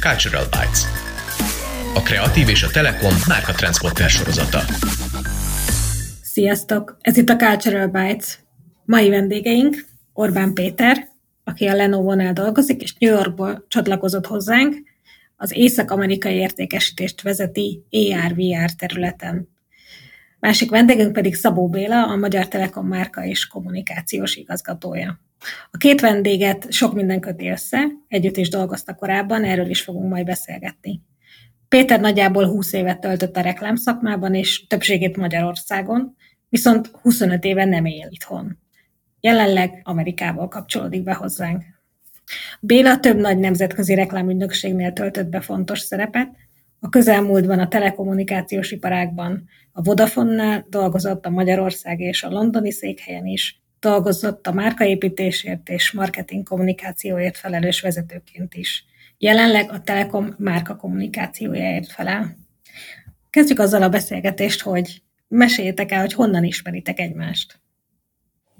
Cultural Bytes. A Kreatív és a Telekom márka transporter sorozata. Sziasztok! Ez itt a Cultural Bytes. Mai vendégeink Orbán Péter, aki a Lenovo-nál dolgozik, és New Yorkból csatlakozott hozzánk, az észak-amerikai értékesítést vezeti AR-VR területen. Másik vendégünk pedig Szabó Béla, a Magyar Telekom márka és kommunikációs igazgatója. A két vendéget sok minden köti össze, együtt is dolgoztak korábban, erről is fogunk majd beszélgetni. Péter nagyjából 20 évet töltött a reklámszakmában, és többségét Magyarországon, viszont 25 éve nem él itthon. Jelenleg Amerikával kapcsolódik be hozzánk. Béla több nagy nemzetközi reklámügynökségnél töltött be fontos szerepet, a közelmúltban a telekommunikációs iparágban a Vodafone-nál dolgozott a Magyarország és a londoni székhelyen is, dolgozott a márkaépítésért és marketing kommunikációért felelős vezetőként is. Jelenleg a Telekom márka kommunikációjáért felel. Kezdjük azzal a beszélgetést, hogy meséljétek el, hogy honnan ismeritek egymást.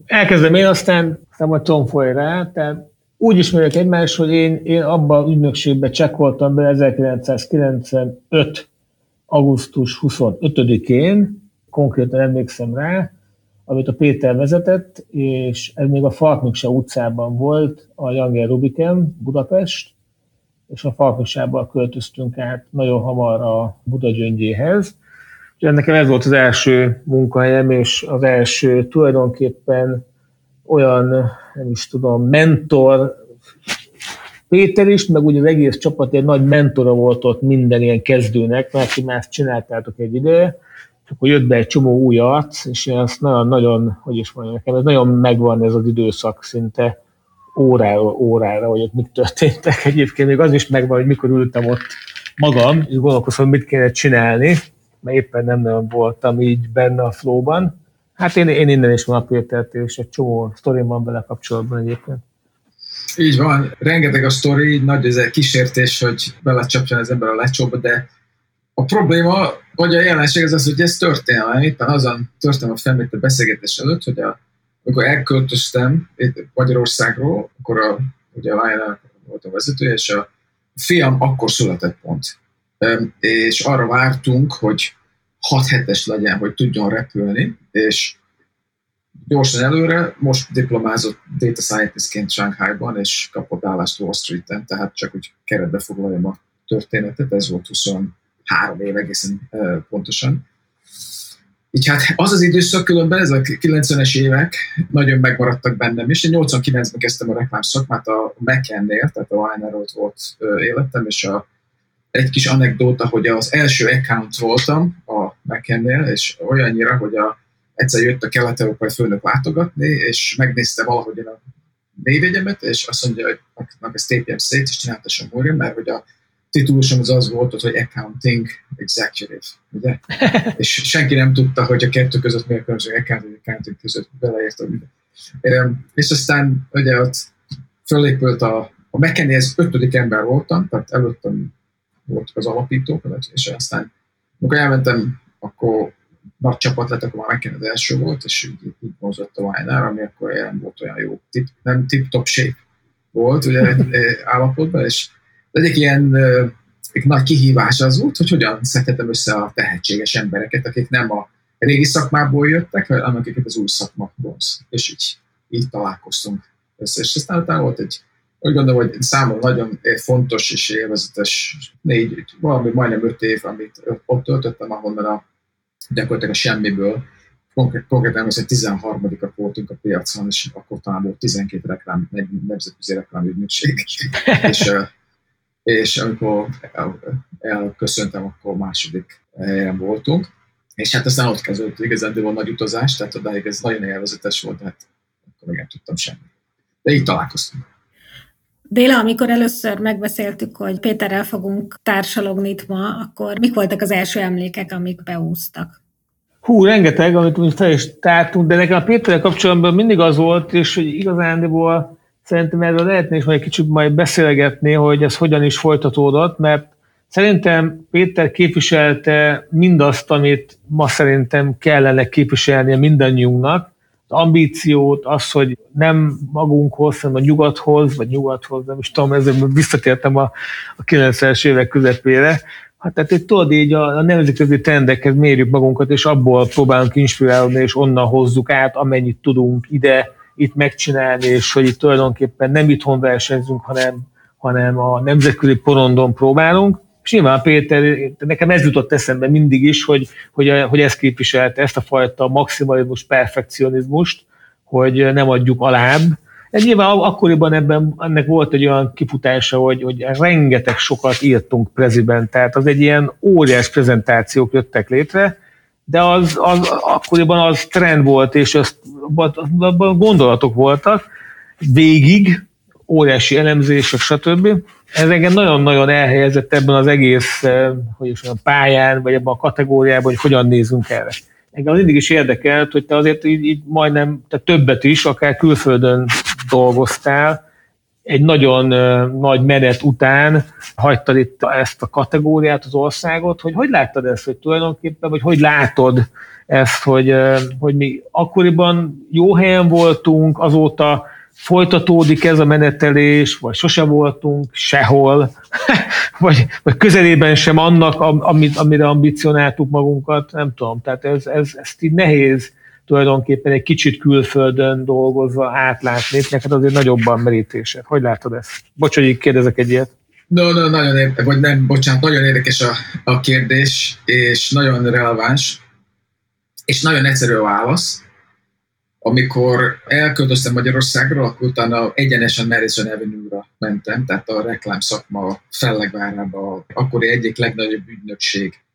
Elkezdem én, aztán szabad tomfolj rá, tehát úgy ismerjük egymást, hogy én, én abban a ügynökségben csekkoltam be 1995. augusztus 25-én, konkrétan emlékszem rá, amit a Péter vezetett, és ez még a Farkmiksa utcában volt, a Janger Rubiken, Budapest, és a Farkmiksában költöztünk át nagyon hamar a Buda gyöngyéhez. Úgyhogy nekem ez volt az első munkahelyem, és az első tulajdonképpen olyan, nem is tudom, mentor, Péter is, meg ugye az egész csapat egy nagy mentora volt ott minden ilyen kezdőnek, mert ti már ezt csináltátok egy ideje, akkor jött be egy csomó új arc, és azt nagyon-nagyon, hogy is mondjam nekem, ez nagyon megvan ez az időszak szinte órára, órára, hogy ott mik történtek. Egyébként még az is megvan, hogy mikor ültem ott magam, és gondolkoztam, mit kéne csinálni, mert éppen nem nagyon voltam így benne a flowban. Hát én, én innen is van a és egy csomó sztorim van vele kapcsolatban egyébként. Így van, rengeteg a sztori, nagy ez egy kísértés, hogy belecsapjon az ember a lecsóba, de a probléma, vagy a jelenség az az, hogy ez történelem. Éppen azon történelem a felmét a beszélgetés előtt, hogy a, amikor elköltöztem Magyarországról, akkor a, ugye a Lion volt a vezetője, és a fiam akkor született pont. És arra vártunk, hogy 6 hetes legyen, hogy tudjon repülni, és gyorsan előre, most diplomázott data scientistként Shanghai-ban, és kapott állást Wall Street-en, tehát csak úgy keretbe foglaljam a történetet, ez volt 23 év egészen pontosan. Így hát az az időszak különben, ez a 90-es évek nagyon megmaradtak bennem is. Én 89-ben kezdtem a reklám szakmát a McCann-nél, tehát a Weiner volt életem, és a, egy kis anekdóta, hogy az első account voltam a McCann-nél, és olyannyira, hogy a egyszer jött a kelet-európai főnök látogatni, és megnézte valahogy a névjegyemet, és azt mondja, hogy ezt tépjem szét, és csináltassam újra, mert hogy a titulusom az az volt, hogy accounting executive, ugye? és senki nem tudta, hogy a kettő között mi a különbség accounting accounting között beleértem. És aztán ugye ott fölépült a, a McKinney, ez ötödik ember voltam, tehát előttem voltak az alapítók, és aztán amikor elmentem, akkor nagy csapat lett, akkor már megint az első volt, és így, így mozott a Wine ami akkor nem volt olyan jó, tip, nem tip-top shape volt ugye állapotban, és egyik ilyen egy nagy kihívás az volt, hogy hogyan szedhetem össze a tehetséges embereket, akik nem a régi szakmából jöttek, hanem akiket az új szakma vonz. És így, így találkoztunk össze. És aztán utána volt egy, úgy gondolom, hogy számomra nagyon fontos és élvezetes négy, valami majdnem öt év, amit ott töltöttem, ahonnan a gyakorlatilag a semmiből, konkrétan az egy 13 voltunk a piacon, és akkor talán volt 12 reklám, nemzetközi reklámügynökség. és, és amikor elköszöntem, akkor második helyen voltunk. És hát aztán ott kezdődött igazán de volt nagy utazás, tehát odáig ez nagyon élvezetes volt, de hát akkor még nem tudtam semmit. De így találkoztunk. Béla, amikor először megbeszéltük, hogy Péterrel fogunk társalogni itt ma, akkor mik voltak az első emlékek, amik beúztak? Hú, rengeteg, amit úgy fel is tártunk, de nekem a Péterrel kapcsolatban mindig az volt, és hogy igazándiból szerintem erről lehetne is majd egy kicsit majd beszélgetni, hogy ez hogyan is folytatódott, mert szerintem Péter képviselte mindazt, amit ma szerintem kellene képviselnie mindannyiunknak, ambíciót, az, hogy nem magunkhoz, hanem a nyugathoz, vagy nyugathoz, nem is tudom, ezzel visszatértem a, a 90-es évek közepére, Hát tehát itt tudod így a, a nemzetközi trendekhez mérjük magunkat, és abból próbálunk inspirálni, és onnan hozzuk át, amennyit tudunk ide, itt megcsinálni, és hogy itt tulajdonképpen nem itthon versenyzünk, hanem, hanem a nemzetközi porondon próbálunk. És nyilván Péter, nekem ez jutott eszembe mindig is, hogy, hogy, hogy ez képviselte ezt a fajta maximalizmus, perfekcionizmust, hogy nem adjuk alább. Ez nyilván akkoriban ebben ennek volt egy olyan kifutása, hogy, hogy rengeteg sokat írtunk prezident, tehát az egy ilyen óriás prezentációk jöttek létre, de az, az akkoriban az trend volt, és azt, gondolatok voltak végig, óriási elemzések, stb. Ez engem nagyon-nagyon elhelyezett ebben az egész eh, hogy is mondjam, pályán, vagy ebben a kategóriában, hogy hogyan nézünk erre. Engem mindig is érdekelt, hogy te azért így, így majdnem, te többet is, akár külföldön dolgoztál, egy nagyon nagy menet után hagytad itt ezt a kategóriát, az országot, hogy hogy láttad ezt, hogy tulajdonképpen, vagy hogy látod ezt, hogy, hogy mi akkoriban jó helyen voltunk, azóta folytatódik ez a menetelés, vagy sose voltunk sehol, vagy, vagy közelében sem annak, amit, amire ambicionáltuk magunkat, nem tudom. Tehát ez, ez, ezt így nehéz tulajdonképpen egy kicsit külföldön dolgozva átlátni, neked azért nagyobban merítésed. Hogy látod ezt? Bocs, hogy így kérdezek egy ilyet. No, no, nagyon érdekes, vagy nem, bocsánat, nagyon érdekes a, a kérdés, és nagyon releváns, és nagyon egyszerű a válasz amikor elköltöztem Magyarországról, akkor utána egyenesen Madison Avenue-ra mentem, tehát a reklám szakma fellegvárába, akkori egyik legnagyobb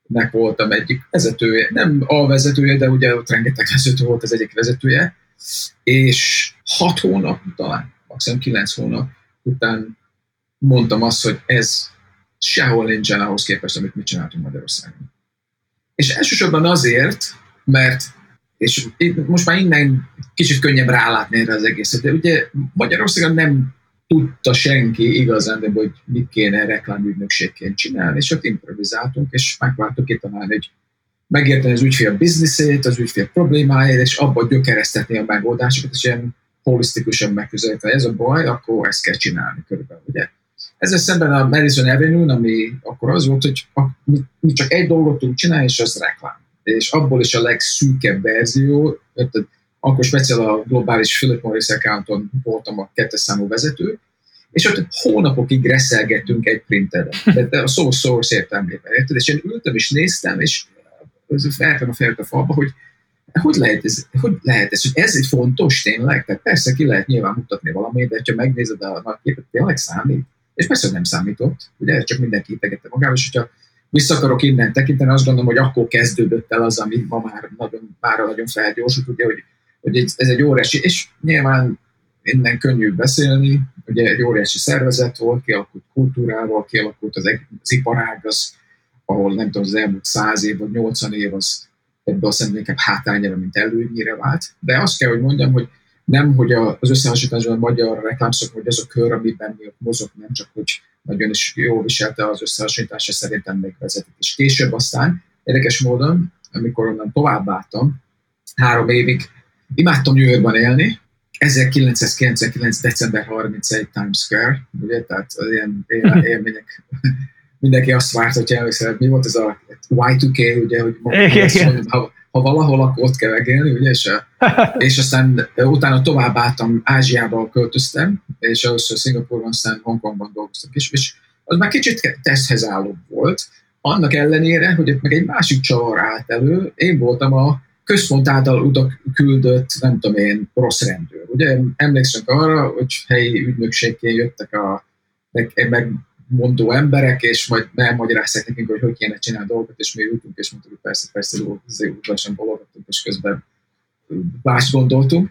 ügynökségnek voltam egyik vezetője, nem a vezetője, de ugye ott rengeteg vezető volt az egyik vezetője, és hat hónap talán, maximum kilenc hónap után mondtam azt, hogy ez sehol nincsen ahhoz képest, amit mi csináltunk Magyarországon. És elsősorban azért, mert és most már innen kicsit könnyebb rálátni erre az egészet, de ugye Magyarországon nem tudta senki igazán, de hogy mit kéne reklámügynökségként csinálni, és ott improvizáltunk, és megvártuk kitalálni, hogy megérteni az ügyfél bizniszét, az ügyfél problémáját, és abba gyökeresztetni a megoldásokat, és ilyen holisztikusan megközelítve. Ez a baj, akkor ezt kell csinálni körülbelül, ugye? Ezzel szemben a Madison Avenue, ami akkor az volt, hogy mi csak egy dolgot tudunk csinálni, és az reklám és abból is a legszűkebb verzió, akkor speciál a globális Philip Morris accounton voltam a kettes számú vezető, és ott hónapokig reszelgettünk egy printeren, de a szó szó értelmében, érted? És én ültem és néztem, és feltem a fejét a falba, hogy hogy lehet, ez, hogy lehet ez, hogy ez egy fontos tényleg? Tehát persze ki lehet nyilván mutatni valamit, de ha megnézed a nagy képet, tényleg számít. És persze nem számított, ugye csak mindenki itegette magába, és hogyha vissza akarok innen tekinteni, azt gondolom, hogy akkor kezdődött el az, ami ma már nagyon, már nagyon felgyorsult, ugye, hogy, hogy ez egy óriási, és nyilván innen könnyű beszélni, ugye egy óriási szervezet volt, kialakult kultúrával, kialakult az, az iparág, az, ahol nem tudom, az elmúlt száz év vagy 80 év az ebből a szemben inkább hátányra, mint előnyire vált. De azt kell, hogy mondjam, hogy nem, hogy az összehasonlításban a magyar reklámszak, hogy az a kör, amiben mi ott mozog, nem csak, hogy nagyon is jól viselte az összehasonlítása, szerintem még vezetett. És később aztán, érdekes módon, amikor onnan továbbáltam, három évig imádtam New Yorkban élni, 1999. december 31 Times Square, ugye, tehát az ilyen élmények, mindenki azt várt, hogy először mi volt ez a Y2K, ugye, hogy ha, ha valahol, akkor ott kell megélni, ugye, és, és aztán utána tovább álltam, Ázsiába költöztem, és először Szingapurban, aztán Hongkongban dolgoztam. Is, és az már kicsit teszthez álló volt, annak ellenére, hogy meg egy másik csavar állt elő, én voltam a központ által utak küldött, nem tudom én, rossz rendőr. Ugye emlékszünk arra, hogy helyi ügynökségként jöttek a meg mondó emberek, és majd elmagyarázzák nekünk, hogy hogy kéne csinálni dolgokat, és mi ültünk, és mondtuk, hogy persze, persze, udvarosan bologattunk, és közben más gondoltunk.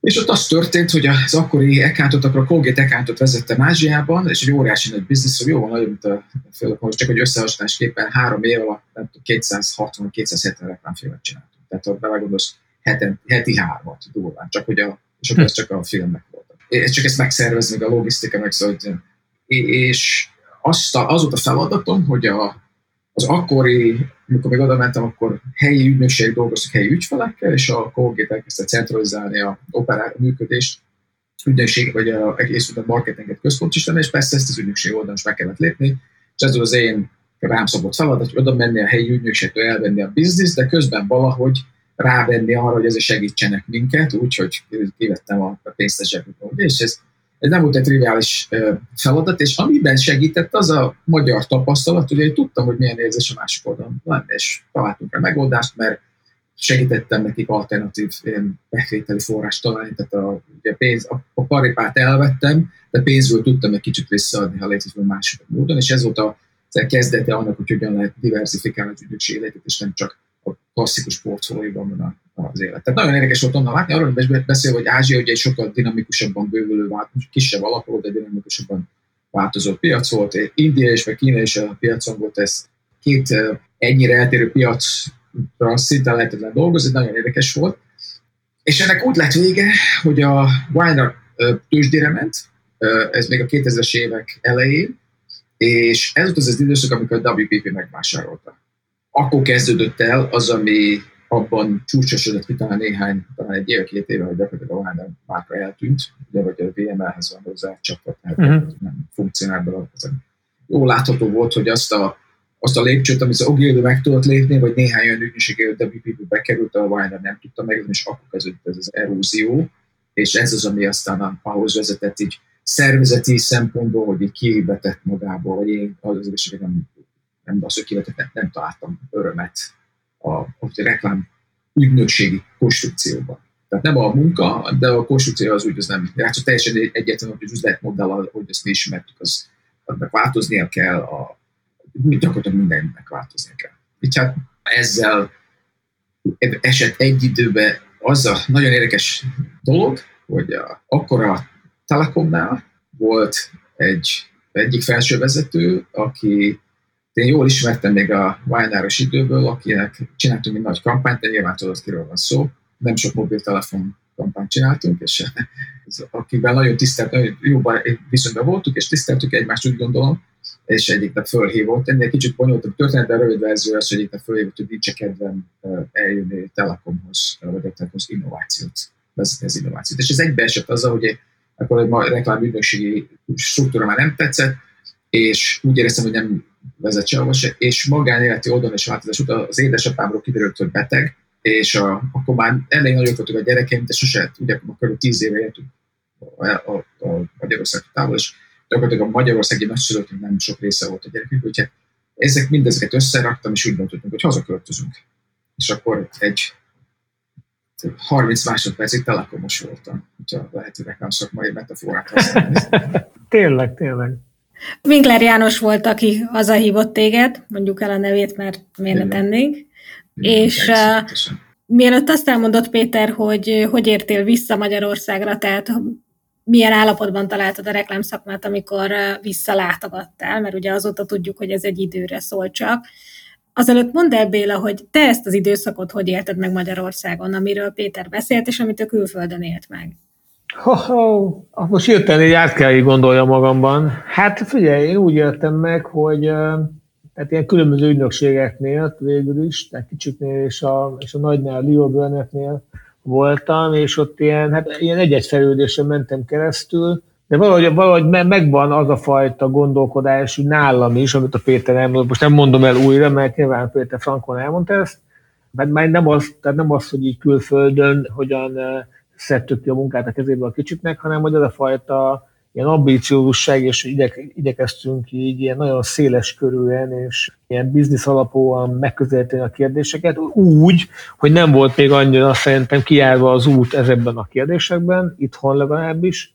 És ott az történt, hogy az akkori accountot, akkor a Colgate accountot vezettem Ázsiában, és egy óriási nagy biznisz, jó, nagyon, mint a főleg, csak hogy összehasonlításképpen három év alatt 260-270 reklámfilmet csináltunk. Tehát ha belegondolsz, heten, heti hármat durván, csak hogy a, és akkor ez csak a filmek voltak. És csak ezt megszervezni, a logisztika meg szóval, és azt a, az volt a feladatom, hogy a, az akkori, amikor még oda mentem, akkor helyi ügynökség dolgoztak helyi ügyfelekkel, és a Colgate elkezdte centralizálni a operál működést, ügynökség, vagy a, egész a marketinget központosítani, és persze ezt az ügynökség oldalon is meg kellett lépni, és ez az én rám szabott feladat, hogy oda menni a helyi ügynökségtől elvenni a bizniszt, de közben valahogy rávenni arra, hogy ezzel segítsenek minket, úgyhogy kivettem a pénzt a zsebükből. És ez, ez nem volt egy triviális feladat, és amiben segített az a magyar tapasztalat, hogy én tudtam, hogy milyen érzés a másik oldalon. Lenni, és találtunk rá megoldást, mert segítettem nekik alternatív bevételi forrást találni, tehát a, ugye pénz, a, a paripát elvettem, de pénzből tudtam egy kicsit visszaadni, ha létezik másik módon, és ez volt a, a kezdete annak, hogy hogyan lehet diversifikálni az ügynökség életet, és nem csak klasszikus portfólióban van az élet. Tehát nagyon érdekes volt onnan látni, arról beszél, hogy Ázsia ugye egy sokkal dinamikusabban bővülő, kisebb alapú, de dinamikusabban változó piac volt. India és vagy Kína is a piacon volt ez két ennyire eltérő piacra szinte lehetetlen dolgozni, nagyon érdekes volt. És ennek úgy lett vége, hogy a Weiner tőzsdére ment, ez még a 2000-es évek elején, és ez volt az az időszak, amikor a WPP megvásárolta akkor kezdődött el az, ami abban csúcsosodott ki talán néhány, talán egy éve, két éve, hogy gyakorlatilag a Warner márka eltűnt, ugye, vagy a VML-hez van hozzá csapott, tehát uh-huh. nem funkcionál bele. Jó látható volt, hogy azt a, azt a lépcsőt, amit az Ogilvy meg tudott lépni, vagy néhány olyan ügynökség, a WPP bekerült, a Warner nem tudta meg, és akkor kezdődött ez az erózió, és ez az, ami aztán ahhoz vezetett így szervezeti szempontból, hogy így kivetett magából, vagy én az az nem nem az, hogy kivetett, nem, találtam örömet a, a reklám ügynökségi konstrukcióban. Tehát nem a munka, de a konstrukció az úgy, az nem játszott teljesen egyetlen, hogy az üzletmodell, hogy ezt mi ismertük, az, annak változnia kell, a, gyakorlatilag mindennek változnia kell. Így hát ezzel esett egy időben az a nagyon érdekes dolog, hogy a, akkor a Telekomnál volt egy egyik felsővezető, aki én jól ismertem még a Wajnáros időből, akinek csináltunk egy nagy kampányt, de nyilván tudod, kiről van szó. Nem sok mobiltelefon kampányt csináltunk, és akivel nagyon tisztelt, nagyon jóban viszonyban voltunk, és tiszteltük egymást, úgy gondolom, és egyik nap fölhívott. Ennél kicsit bonyolultabb történet, de rövid verzió az, hogy egyik nap fölhívott, hogy nincs kedvem eljönni Telekomhoz, vagy a Telekomhoz innovációt, vezetni az innovációt. És ez egybeesett azzal, hogy akkor a reklámügynökségi struktúra már nem tetszett, és úgy éreztem, hogy nem vezet sehova se, és magánéleti oldalon is változás után az édesapámról kiderült, hogy beteg, és a, akkor már elég nagyok voltak a gyerekeim, de sose, ugye akkor tíz éve éltünk a, a, a Magyarország távol, és gyakorlatilag a magyarországi nagyszülőknek nem sok része volt a gyerekünk, úgyhogy ezek mindezeket összeraktam, és úgy döntöttünk, hogy hazaköltözünk. És akkor egy 30 másodpercig telekomos voltam, hogyha lehet, hogy nekem szakmai metaforát használni. tényleg, tényleg. Winkler János volt, aki hazahívott téged, mondjuk el a nevét, mert miért ne tennénk. És uh, mielőtt azt elmondott Péter, hogy hogy értél vissza Magyarországra, tehát milyen állapotban találtad a reklámszakmát, amikor visszalátogattál, mert ugye azóta tudjuk, hogy ez egy időre szól csak. Azelőtt mondd el, Béla, hogy te ezt az időszakot hogy élted meg Magyarországon, amiről Péter beszélt, és amit ő külföldön élt meg. Ha, ha, most jöttem, így át kell így gondolja magamban. Hát figyelj, én úgy értem meg, hogy tehát ilyen különböző ügynökségeknél végül is, tehát kicsiknél és a, és a nagynál, Leo Burnetnél voltam, és ott ilyen, hát ilyen egy-egy mentem keresztül, de valahogy, valahogy megvan az a fajta gondolkodás, hogy nálam is, amit a Péter elmondott, most nem mondom el újra, mert nyilván Péter Frankon elmondta ezt, mert már nem az, tehát nem az, hogy így külföldön hogyan szedtük ki a munkát a kezéből a kicsiknek, hanem hogy az a fajta ilyen ambíciózusság, és igyek, igyekeztünk így ilyen nagyon széles körűen és ilyen biznisz alapúan megközelíteni a kérdéseket, úgy, hogy nem volt még annyira szerintem kijárva az út ezekben a kérdésekben, itthon legalábbis,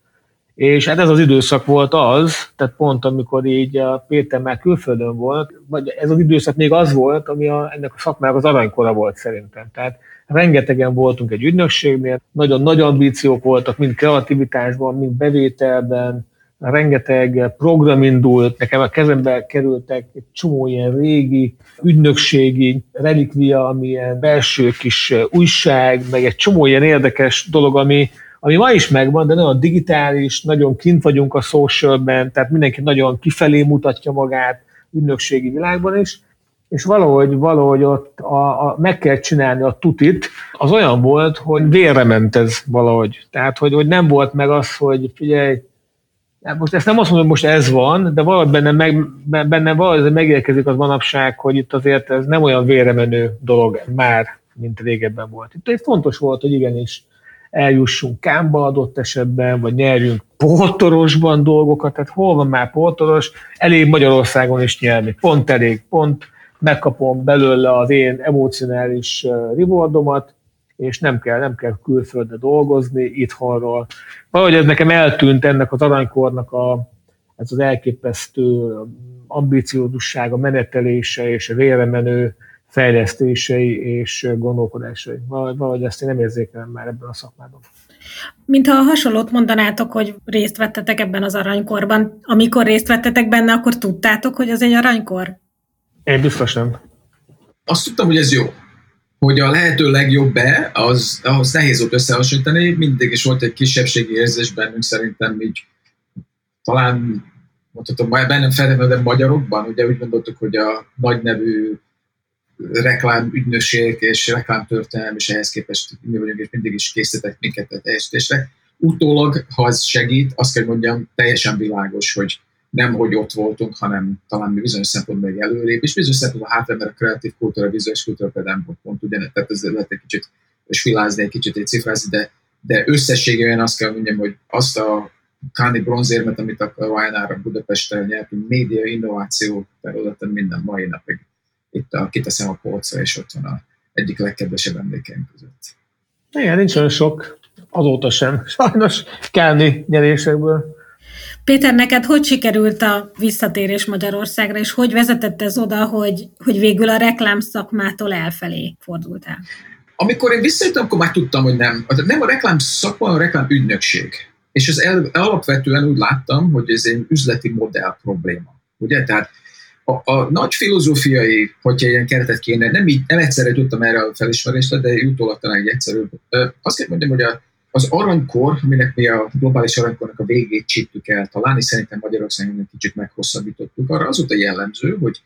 és hát ez az időszak volt az, tehát pont amikor így a Péter már külföldön volt, vagy ez az időszak még az volt, ami a, ennek a szakmának az aranykora volt szerintem. Tehát rengetegen voltunk egy ügynökségnél, nagyon nagy ambíciók voltak, mind kreativitásban, mind bevételben, rengeteg program indult, nekem a kezembe kerültek egy csomó ilyen régi ügynökségi relikvia, ami ilyen belső kis újság, meg egy csomó ilyen érdekes dolog, ami, ami ma is megvan, de nagyon digitális, nagyon kint vagyunk a socialben, tehát mindenki nagyon kifelé mutatja magát ügynökségi világban is, és valahogy, valahogy ott a, a, meg kell csinálni a tutit, az olyan volt, hogy vérre ment ez valahogy. Tehát, hogy, hogy nem volt meg az, hogy figyelj, hát most ezt nem azt mondom, hogy most ez van, de valahogy benne, meg, benne valahogy megérkezik az manapság, hogy itt azért ez nem olyan vérremenő dolog már, mint régebben volt. Itt fontos volt, hogy igenis eljussunk kámba adott esetben, vagy nyerjünk portorosban dolgokat, tehát hol van már portoros, elég Magyarországon is nyerni, pont elég, pont megkapom belőle az én emocionális rewardomat, és nem kell, nem kell külföldre dolgozni, itthonról. Valahogy ez nekem eltűnt ennek az aranykornak a, ez az elképesztő ambiciódussága, menetelése és a menő fejlesztései és gondolkodásai. Valahogy ezt én nem érzékelem már ebben a szakmában. Mintha hasonlót mondanátok, hogy részt vettetek ebben az aranykorban. Amikor részt vettetek benne, akkor tudtátok, hogy az egy aranykor? Én biztos nem. Azt tudtam, hogy ez jó. Hogy a lehető legjobb be, az, ahhoz nehéz volt összehasonlítani, mindig is volt egy kisebbségi érzés bennünk szerintem így talán mondhatom, bennem felnőtt magyarokban, ugye úgy gondoltuk, hogy a nagy nevű reklámügynökség és reklámtörténelem is ehhez képest mi vagyunk, és mindig is készítettek minket a teljesítésre. Utólag, ha ez segít, azt kell mondjam, teljesen világos, hogy nem, hogy ott voltunk, hanem talán mi bizonyos szempontból még előrébb, és bizonyos szempontból hátra, mert a kreatív kultúra, a vizuális kultúra például nem volt pont ugyanet, tehát ezzel lehet egy kicsit filázni, egy kicsit egy cifrázni, de, de összességében azt kell mondjam, hogy azt a Káni bronzérmet, amit a Ryanair Budapesten nyertünk, média innováció területen minden mai napig itt a, kiteszem a polcra, és ott van a egyik legkedvesebb emlékeim között. Igen, nincs olyan sok, azóta sem. Sajnos kelni nyerésekből. Péter, neked hogy sikerült a visszatérés Magyarországra, és hogy vezetett ez oda, hogy, hogy végül a reklám szakmától elfelé fordultál? Amikor én visszajöttem, akkor már tudtam, hogy nem. Nem a reklám szakma, a reklám ügynökség. És el, alapvetően úgy láttam, hogy ez egy üzleti modell probléma. Ugye? Tehát a, a nagy filozófiai, hogyha ilyen keretet kéne, nem, így, nem egyszerre tudtam erre a felismerésre, de utólag talán egy egyszerűbb. Azt kell mondjam, hogy a, az aranykor, aminek mi a globális aranykornak a végét csíptük el talán, és szerintem Magyarországon egy kicsit meghosszabbítottuk, arra az volt a jellemző, hogy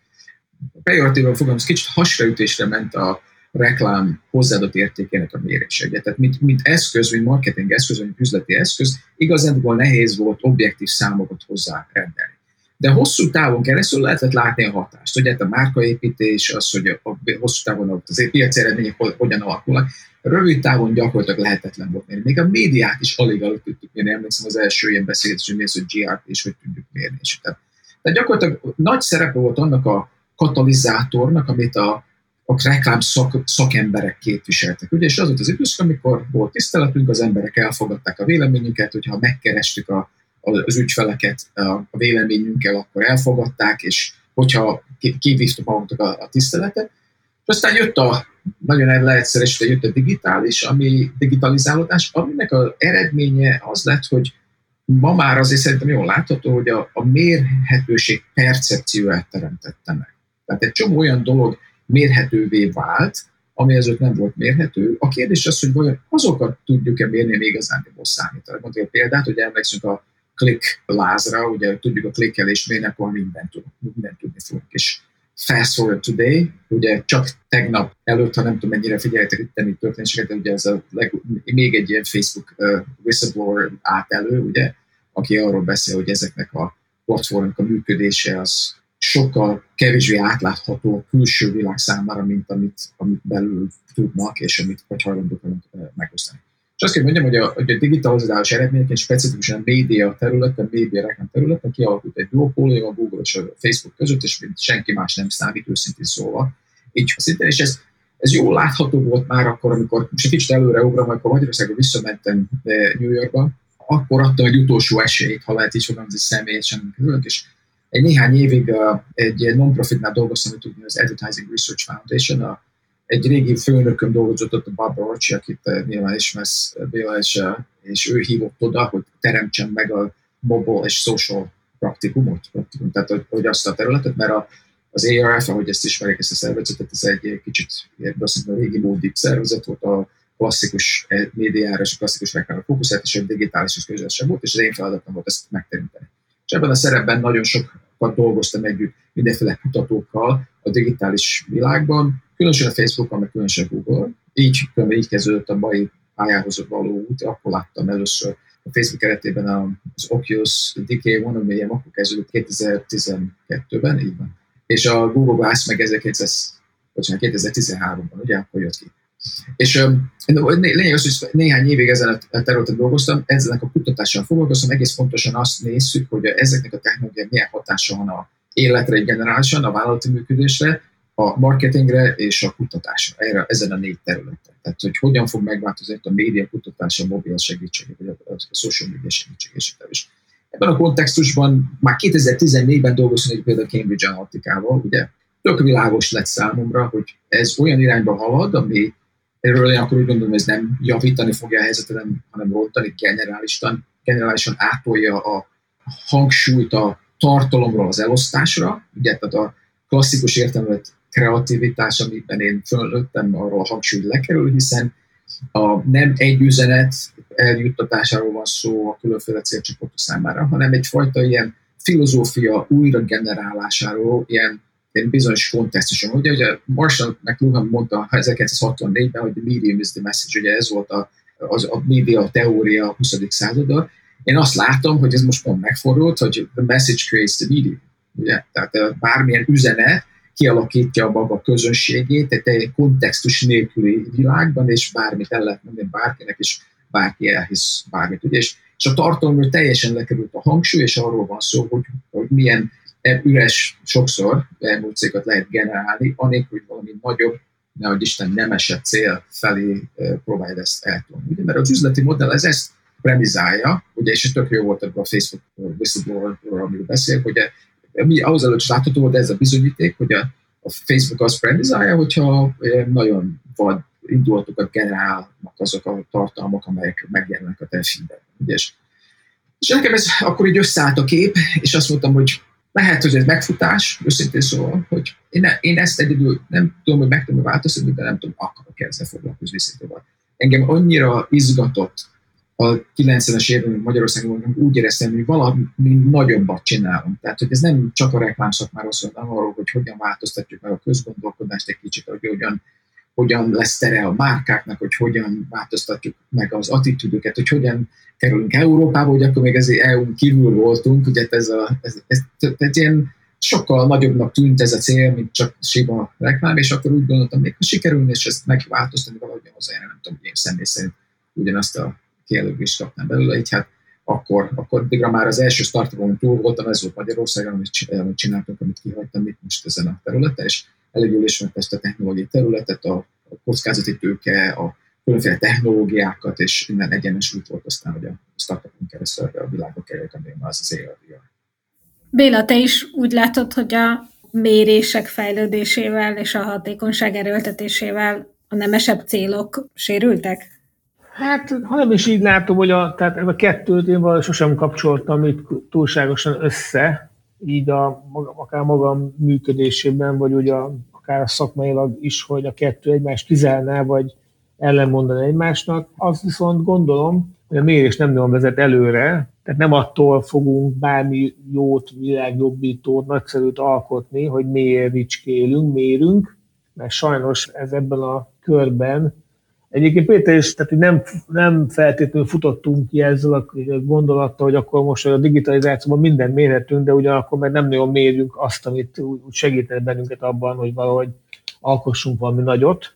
pejoratívan fogalmaz, kicsit hasraütésre ment a reklám hozzáadott értékének a mérése. Tehát mint, mint eszköz, mint marketing eszköz, mint üzleti eszköz, igazán nehéz volt objektív számokat hozzá rendelni de hosszú távon keresztül lehetett látni a hatást. Ugye hát a márkaépítés, az, hogy a, hosszú távon az piaci eredmények hogyan alakulnak, rövid távon gyakorlatilag lehetetlen volt mérni. Még a médiát is alig alig tudtuk mérni. Emlékszem az első ilyen beszédet, hogy az, hogy GRP, és hogy tudjuk mérni. És tehát, tehát gyakorlatilag nagy szerepe volt annak a katalizátornak, amit a, a reklám szak, szakemberek képviseltek. Ugye, és az volt az időszak, amikor volt tiszteletünk, az emberek elfogadták a véleményünket, hogyha megkerestük a az ügyfeleket a véleményünkkel, akkor elfogadták, és hogyha kivívtuk magunknak a, a tiszteletet. És aztán jött a, nagyon leegyszerűsítve jött a digitális, ami digitalizálódás, aminek az eredménye az lett, hogy ma már azért szerintem jól látható, hogy a, a mérhetőség percepcióját teremtette meg. Tehát egy csomó olyan dolog mérhetővé vált, ami azért nem volt mérhető. A kérdés az, hogy vajon azokat tudjuk-e mérni, még igazán számít. Mondjuk egy példát, hogy emlékszünk a click lázra, ugye tudjuk a klikkelés miért, akkor mindent, tudunk, mindent tudni fogunk. És fast forward today, ugye csak tegnap előtt, ha nem tudom mennyire figyeltek itt tenni történéseket, de ugye ez a leg, még egy ilyen Facebook uh, whistleblower állt elő, ugye, aki arról beszél, hogy ezeknek a platformok a működése az sokkal kevésbé átlátható a külső világ számára, mint amit, amit belül tudnak, és amit vagy hajlandók megosztani. És azt kell mondjam, hogy a, hogy a digitalizálás eredményeként specifikusan a média területen, média reklám területen kialakult egy duopólium a Google és a Facebook között, és senki más nem számít őszintén szólva. Így szinte, és ez, ez jól látható volt már akkor, amikor, most egy kicsit előre ugrom, amikor Magyarországon visszamentem eh, New Yorkba, akkor adtam egy utolsó esélyt, ha lehet így fogalmazni személyesen között, és egy néhány évig uh, egy non-profitnál dolgoztam, hogy tudni az Advertising Research Foundation, a egy régi főnököm dolgozott ott a Barbara Orcsi, akit eh, nyilván ismersz, eh, Béla, és, eh, és ő hívott oda, hogy teremtsen meg a mobile és social praktikumot, praktikum, tehát hogy, hogy azt a területet, mert a, az ARF, ahogy ezt ismerik, ezt a szervezetet, ez egy kicsit azt a régi módi szervezet volt, a klasszikus médiára és a klasszikus reklámra fókuszált, és egy digitális és közösen volt, és az én feladatom volt ezt megteremteni. És ebben a szerepben nagyon sokat dolgoztam együtt mindenféle kutatókkal a digitális világban, különösen a Facebookon, meg különösen Google. Így, így kezdődött a mai pályához való út, akkor láttam először a Facebook keretében az Oculus ami ilyen akkor kezdődött 2012-ben, így van. És a Google Glass meg 2013-ban, ugye, akkor jött ki. És lényeg az, hogy néhány évig ezen a területen dolgoztam, ezzel a kutatással foglalkoztam, egész pontosan azt nézzük, hogy ezeknek a technológiák milyen hatása van a életre generálisan, a vállalati működésre, a marketingre és a kutatásra, erre, ezen a négy területen. Tehát, hogy hogyan fog megváltozni a média kutatás, a mobil segítség, vagy a, social media segítség, és is. Ebben a kontextusban már 2014-ben dolgoztam egy például Cambridge Analytica-val, ugye, tök világos lett számomra, hogy ez olyan irányba halad, ami erről én akkor úgy gondolom, ez nem javítani fogja a helyzetet, hanem rontani generálisan, generálisan átolja a hangsúlyt a tartalomról az elosztásra, ugye, tehát a klasszikus értelmet kreativitás, amiben én fölöttem, arról hangsúly lekerül, hiszen a, nem egy üzenet eljuttatásáról van szó a különféle célcsoportok számára, hanem egyfajta ilyen filozófia újra generálásáról, ilyen, ilyen bizonyos kontextuson. Ugye, ugye Marshall McLuhan mondta 1964-ben, hogy the medium is the message, ugye ez volt a, az, a média teória a 20. században. Én azt látom, hogy ez most pont megfordult, hogy the message creates the medium. Ugye? Tehát bármilyen üzenet kialakítja a maga közönségét egy, egy kontextus nélküli világban, és bármit el lehet mondani bárkinek, és bárki elhisz bármit. Ugye? És, és a tartalomról teljesen lekerült a hangsúly, és arról van szó, hogy, hogy milyen üres sokszor emóciókat lehet generálni, anélkül, hogy valami nagyobb, nehogy Isten nemesebb cél felé próbálja ezt eltolni. Ugye? Mert az üzleti modell ez ezt premizálja, ugye, és tök jó volt ebben a Facebook whistleblower-ról, amiről beszél, hogy mi ahhoz előtt is látható volt ez a bizonyíték, hogy a, a Facebook azt premizálja, hogyha nagyon vad indulatokat generálnak azok a tartalmak, amelyek megjelennek a te. És, és nekem ez akkor így összeállt a kép, és azt mondtam, hogy lehet, hogy ez megfutás, őszintén szóval, hogy én, ne, én ezt egyedül nem tudom, hogy meg tudom változtatni, de nem tudom, akarok ezzel foglalkozni visszatóval. Engem annyira izgatott a 90-es években Magyarországon úgy éreztem, hogy valami nagyobbat csinálunk. Tehát, hogy ez nem csak a reklámszakmáról szól, hanem arról, hogy hogyan változtatjuk meg a közgondolkodást egy kicsit, hogy hogyan, hogyan lesz tere a márkáknak, hogy hogyan változtatjuk meg az attitűdöket, hogy hogyan kerülünk Európába, hogy akkor még ezért EU-n kívül voltunk, ugye ez, a, ez, ez, ez, ez ilyen sokkal nagyobbnak tűnt ez a cél, mint csak siba reklám, és akkor úgy gondoltam, még ha sikerülne, és ezt megváltoztatni valahogy hozzá, nem tudom, én személy szerint ugyanazt a kijelölést kaptam belőle, így hát akkor, akkor addigra már az első startupon túl voltam, ez volt Magyarországon, amit csináltunk, amit kihagytam itt most ezen a területen, és elég jól ismert ezt a technológiai területet, a, a kockázati tőke, a különféle technológiákat, és innen egyenes út volt aztán, hogy a startupon keresztül a világba került, ami már az az élet. Béla, te is úgy látod, hogy a mérések fejlődésével és a hatékonyság erőltetésével a nemesebb célok sérültek? Hát, ha nem is így látom, hogy a, tehát ez a kettőt én valahogy sosem kapcsoltam itt túlságosan össze, így a, akár magam működésében, vagy ugye akár a szakmailag is, hogy a kettő egymást kizelne, vagy ellenmondani egymásnak. Azt viszont gondolom, hogy a mérés nem nagyon vezet előre, tehát nem attól fogunk bármi jót, világjobbítót, nagyszerűt alkotni, hogy méricskélünk, mérünk, mert sajnos ez ebben a körben Egyébként Péter is, tehát nem, nem feltétlenül futottunk ki ezzel a gondolattal, hogy akkor most a digitalizációban minden mérhetünk, de ugyanakkor meg nem nagyon mérjünk azt, amit úgy segítene bennünket abban, hogy valahogy alkossunk valami nagyot.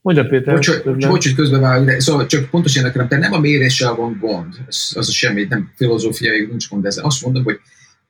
Mondja Péter. Bocs, bocs hogy közbevágok, szóval csak pontosan nekem, de nem a méréssel van gond, az, az a semmi, nem filozófiai, nincs gond ezzel. Azt mondom, hogy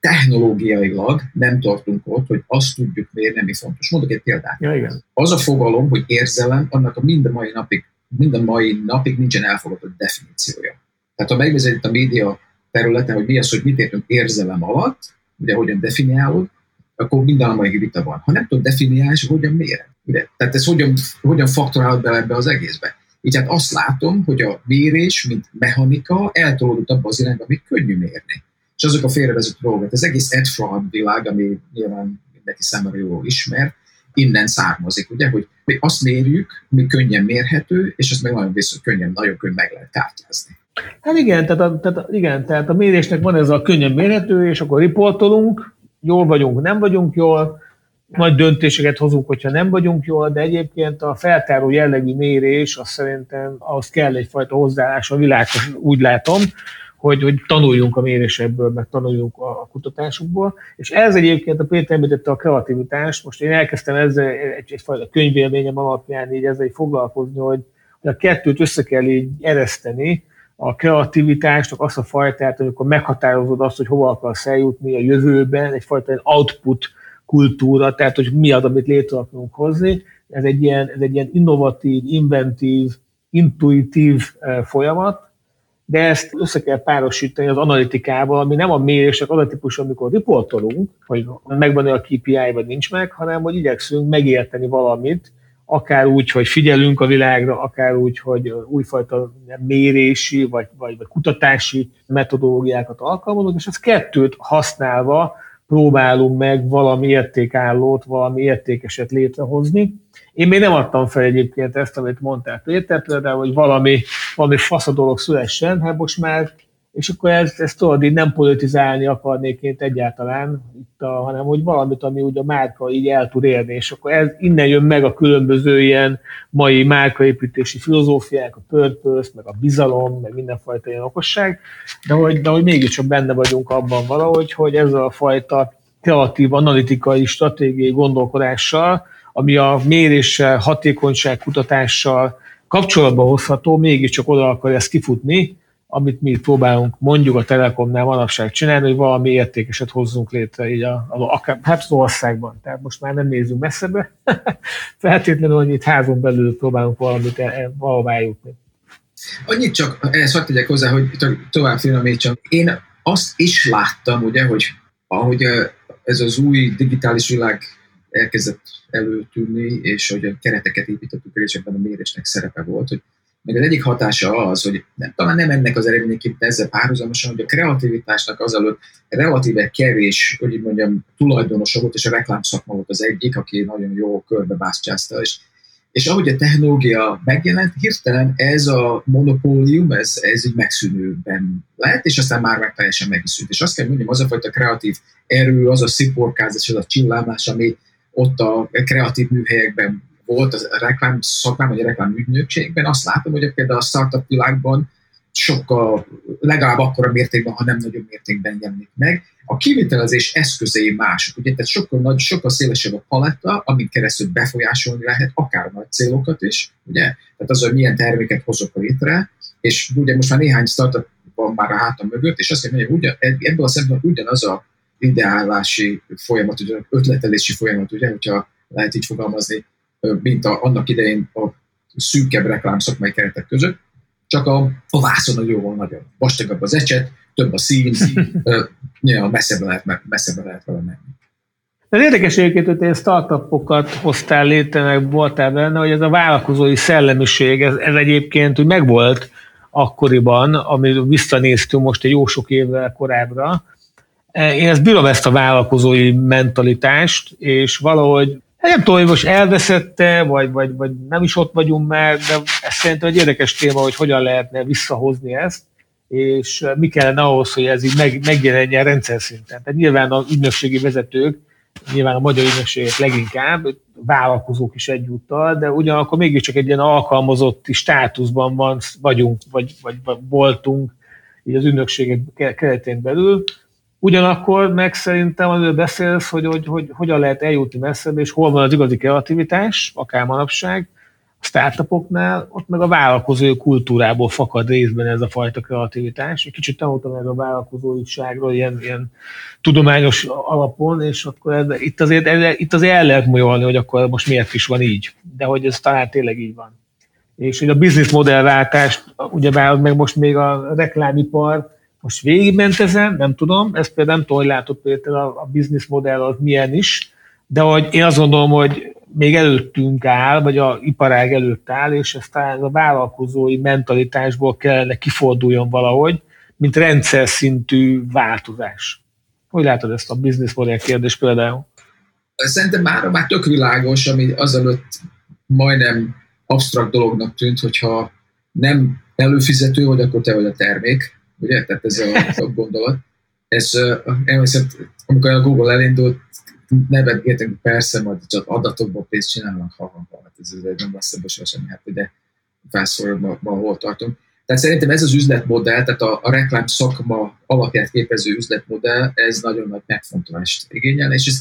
technológiailag nem tartunk ott, hogy azt tudjuk mérni, ami fontos. Mondok egy példát. Ja, igen. Az a fogalom, hogy érzelem, annak a minden mai napig minden mai napig nincsen elfogadott definíciója. Tehát ha megnézed a média területen, hogy mi az, hogy mit értünk érzelem alatt, ugye hogyan definiálod, akkor minden a mai vita van. Ha nem tudod definiálni, és hogyan méred. Ugye? Tehát ez hogyan, hogyan faktorálod bele ebbe az egészbe. Így hát azt látom, hogy a mérés, mint mechanika eltolódott abba az irányba, amit könnyű mérni. És azok a félrevezető dolgok. Ez egész Ed Fraud világ, ami nyilván mindenki számára jól ismer, innen származik, ugye, hogy mi azt mérjük, mi könnyen mérhető, és azt meg nagyon viszont könnyen, nagyon könnyen meg lehet kártyázni. Hát igen tehát, a, tehát, igen, tehát a mérésnek van ez a könnyen mérhető, és akkor riportolunk, jól vagyunk, nem vagyunk jól, nagy döntéseket hozunk, hogyha nem vagyunk jól, de egyébként a feltáró jellegű mérés, azt szerintem ahhoz kell egyfajta hozzáállás a világhoz, úgy látom, hogy, hogy tanuljunk a mérésekből, meg tanuljunk a, a kutatásukból. És ez egyébként a Péter említette a kreativitást. Most én elkezdtem ezzel egy, egyfajta könyvélményem alapján így ezzel így foglalkozni, hogy, hogy a kettőt össze kell így ereszteni, a kreativitást, azt a fajtát, amikor meghatározod azt, hogy hova akarsz eljutni a jövőben, egyfajta output kultúra, tehát hogy mi az, amit létre akarunk hozni. Ez egy ilyen, ez egy ilyen innovatív, inventív, intuitív eh, folyamat, de ezt össze kell párosítani az analitikával, ami nem a mérések az a típus, amikor riportolunk, hogy megvan a KPI, vagy nincs meg, hanem hogy igyekszünk megérteni valamit, akár úgy, hogy figyelünk a világra, akár úgy, hogy újfajta mérési vagy, vagy, vagy kutatási metodológiákat alkalmazunk, és az kettőt használva próbálunk meg valami értékállót, valami értékeset létrehozni. Én még nem adtam fel egyébként ezt, amit mondtál Péter, például, hogy valami, valami fasz a dolog szülessen, hát most már és akkor ezt, ezt tudod, így nem politizálni akarnék én egyáltalán, itt a, hanem hogy valamit, ami ugye a márka így el tud érni, és akkor ez, innen jön meg a különböző ilyen mai márkaépítési filozófiák, a purpose, meg a bizalom, meg mindenfajta ilyen okosság, de hogy, de hogy mégiscsak benne vagyunk abban valahogy, hogy ez a fajta kreatív, analitikai, stratégiai gondolkodással, ami a méréssel, hatékonyság kutatással kapcsolatba hozható, mégiscsak oda akar ezt kifutni, amit mi próbálunk mondjuk a Telekomnál manapság csinálni, hogy valami értékeset hozzunk létre így a, a, a, hát országban. Tehát most már nem nézzünk messzebe, feltétlenül, hogy itt házon belül próbálunk valamit el, valahová jutni. Annyit csak ezt hadd tegyek hozzá, hogy tovább finomítsam. Én azt is láttam, ugye, hogy ahogy ez az új digitális világ elkezdett előtűnni, és hogy a kereteket építettük és ebben a mérésnek szerepe volt, hogy meg az egyik hatása az, hogy nem, talán nem ennek az eredményeképp, de ezzel párhuzamosan, hogy a kreativitásnak azelőtt relatíve kevés, hogy így mondjam, tulajdonosa volt, és a reklámszakma volt az egyik, aki nagyon jó körbebástyázta, és és ahogy a technológia megjelent, hirtelen ez a monopólium, ez, ez így megszűnőben lett, és aztán már meg teljesen megszűnt. És azt kell mondjam, az a fajta kreatív erő, az a sziporkázás, az a csillámás, ami ott a kreatív műhelyekben volt a reklám szakmám, vagy a reklám ügynökségben, azt látom, hogy például a startup világban sokkal, legalább akkora mértékben, ha nem nagyobb mértékben jelenik meg. A kivitelezés eszközei mások, ugye, tehát sokkal, nagy, sokkal szélesebb a paletta, amin keresztül befolyásolni lehet, akár nagy célokat is, ugye, tehát az, hogy milyen terméket hozok létre, és ugye most már néhány startup van már a hátam mögött, és azt mondani, hogy ugyan, ebből a szempontból ugyanaz a ideálási folyamat, ugye, ötletelési folyamat, ugye, hogyha lehet így fogalmazni, mint a, annak idején a szűkebb reklám szakmai keretek között, csak a, a vászon a jóval nagyobb. Vastagabb az ecset, több a szín, ja, messzebbre lehet, messzebbre lehet vele menni. Az érdekes egyébként, hogy te startupokat hoztál létre, meg voltál benne, hogy ez a vállalkozói szellemiség, ez, ez egyébként úgy megvolt akkoriban, amit visszanéztünk most egy jó sok évvel korábbra. Én ezt bírom ezt a vállalkozói mentalitást, és valahogy nem tudom, hogy most elveszette, vagy, vagy, vagy nem is ott vagyunk már, de ez szerintem egy érdekes téma, hogy hogyan lehetne visszahozni ezt, és mi kellene ahhoz, hogy ez így meg, megjelenjen rendszer szinten. Tehát nyilván az ügynökségi vezetők, nyilván a magyar ügynökségek leginkább, vállalkozók is egyúttal, de ugyanakkor mégiscsak egy ilyen alkalmazotti státuszban van, vagyunk, vagy, vagy, vagy voltunk így az ügynökségek keretén belül, Ugyanakkor meg szerintem, amiről beszélsz, hogy, hogy, hogy hogyan lehet eljutni messzebb, és hol van az igazi kreativitás, akár manapság, a startupoknál, ott meg a vállalkozói kultúrából fakad részben ez a fajta kreativitás. Egy kicsit tanultam ez a vállalkozóiságról ilyen, ilyen tudományos alapon, és akkor ez, itt, azért, ez, itt azért el lehet molyolni, hogy akkor most miért is van így. De hogy ez talán tényleg így van. És hogy a business modellváltást, ugyebár meg most még a reklámipar, most végigment ezen, nem tudom, ezt például nem tudom, hogy látod például a, a business modell az milyen is, de hogy én azt gondolom, hogy még előttünk áll, vagy a iparág előtt áll, és ez talán a vállalkozói mentalitásból kellene kiforduljon valahogy, mint rendszer szintű változás. Hogy látod ezt a business modell kérdés például? Szerintem már, már tök világos, ami azelőtt majdnem absztrakt dolognak tűnt, hogyha nem előfizető vagy, akkor te vagy a termék ugye? Tehát ez a, a gondolat. Ez, emlékszem, amikor a Google elindult, nevetgéltek, persze, majd csak adatokból pénzt csinálnak, ha, ha, hát ez, ez nem lesz ebből semmi, hát ugye felszólalva, hol tartunk. Tehát szerintem ez az üzletmodell, tehát a, a reklám szakma alapját képező üzletmodell, ez nagyon nagy megfontolást igényel, és ez,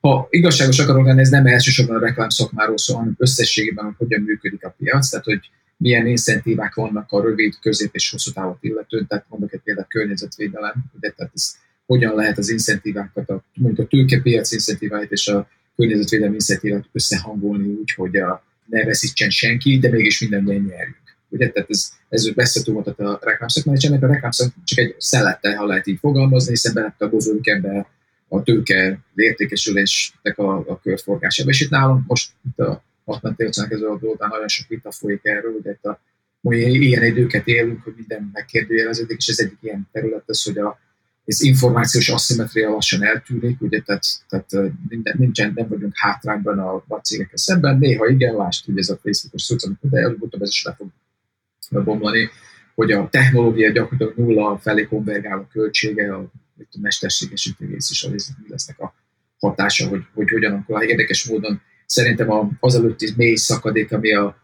ha igazságos akarok lenni, ez nem elsősorban a reklám szakmáról szól, hanem összességében, hogy hogyan működik a piac, tehát hogy milyen incentívák vannak a rövid, közép és hosszú távot illetően, tehát mondok egy példát környezetvédelem, ugye, tehát ez hogyan lehet az incentívákat, a, mondjuk a tőkepiac incentíváit és a környezetvédelmi incentívát összehangolni úgy, hogy a, ne veszítsen senki, de mégis mindenben nyerjünk. Ugye? Tehát ez, ez volt a ennek a reklámszakmán csak egy szelette, ha lehet így fogalmazni, hiszen beletagozódik ebbe a tőke értékesülésnek a, a körforgásába. És itt nálam most itt a 60 évcának ez a nagyon sok vita folyik erről, ugye itt a ilyen időket élünk, hogy minden megkérdőjeleződik, és ez egyik ilyen terület az, hogy a, ez információs aszimetria lassan eltűnik, ugye, tehát, tehát nincsen, nem vagyunk hátrányban a nagy cégekkel szemben, néha igen, lásd, hogy ez a Facebook-os szociális, de előbb-utóbb ez is le fog bomlani, hogy a technológia gyakorlatilag nulla felé konvergál a költsége, a, a mesterséges intelligens is mi lesznek a hatása, hogy, hogy hogyan akkor érdekes módon szerintem az előtti mély szakadék, ami a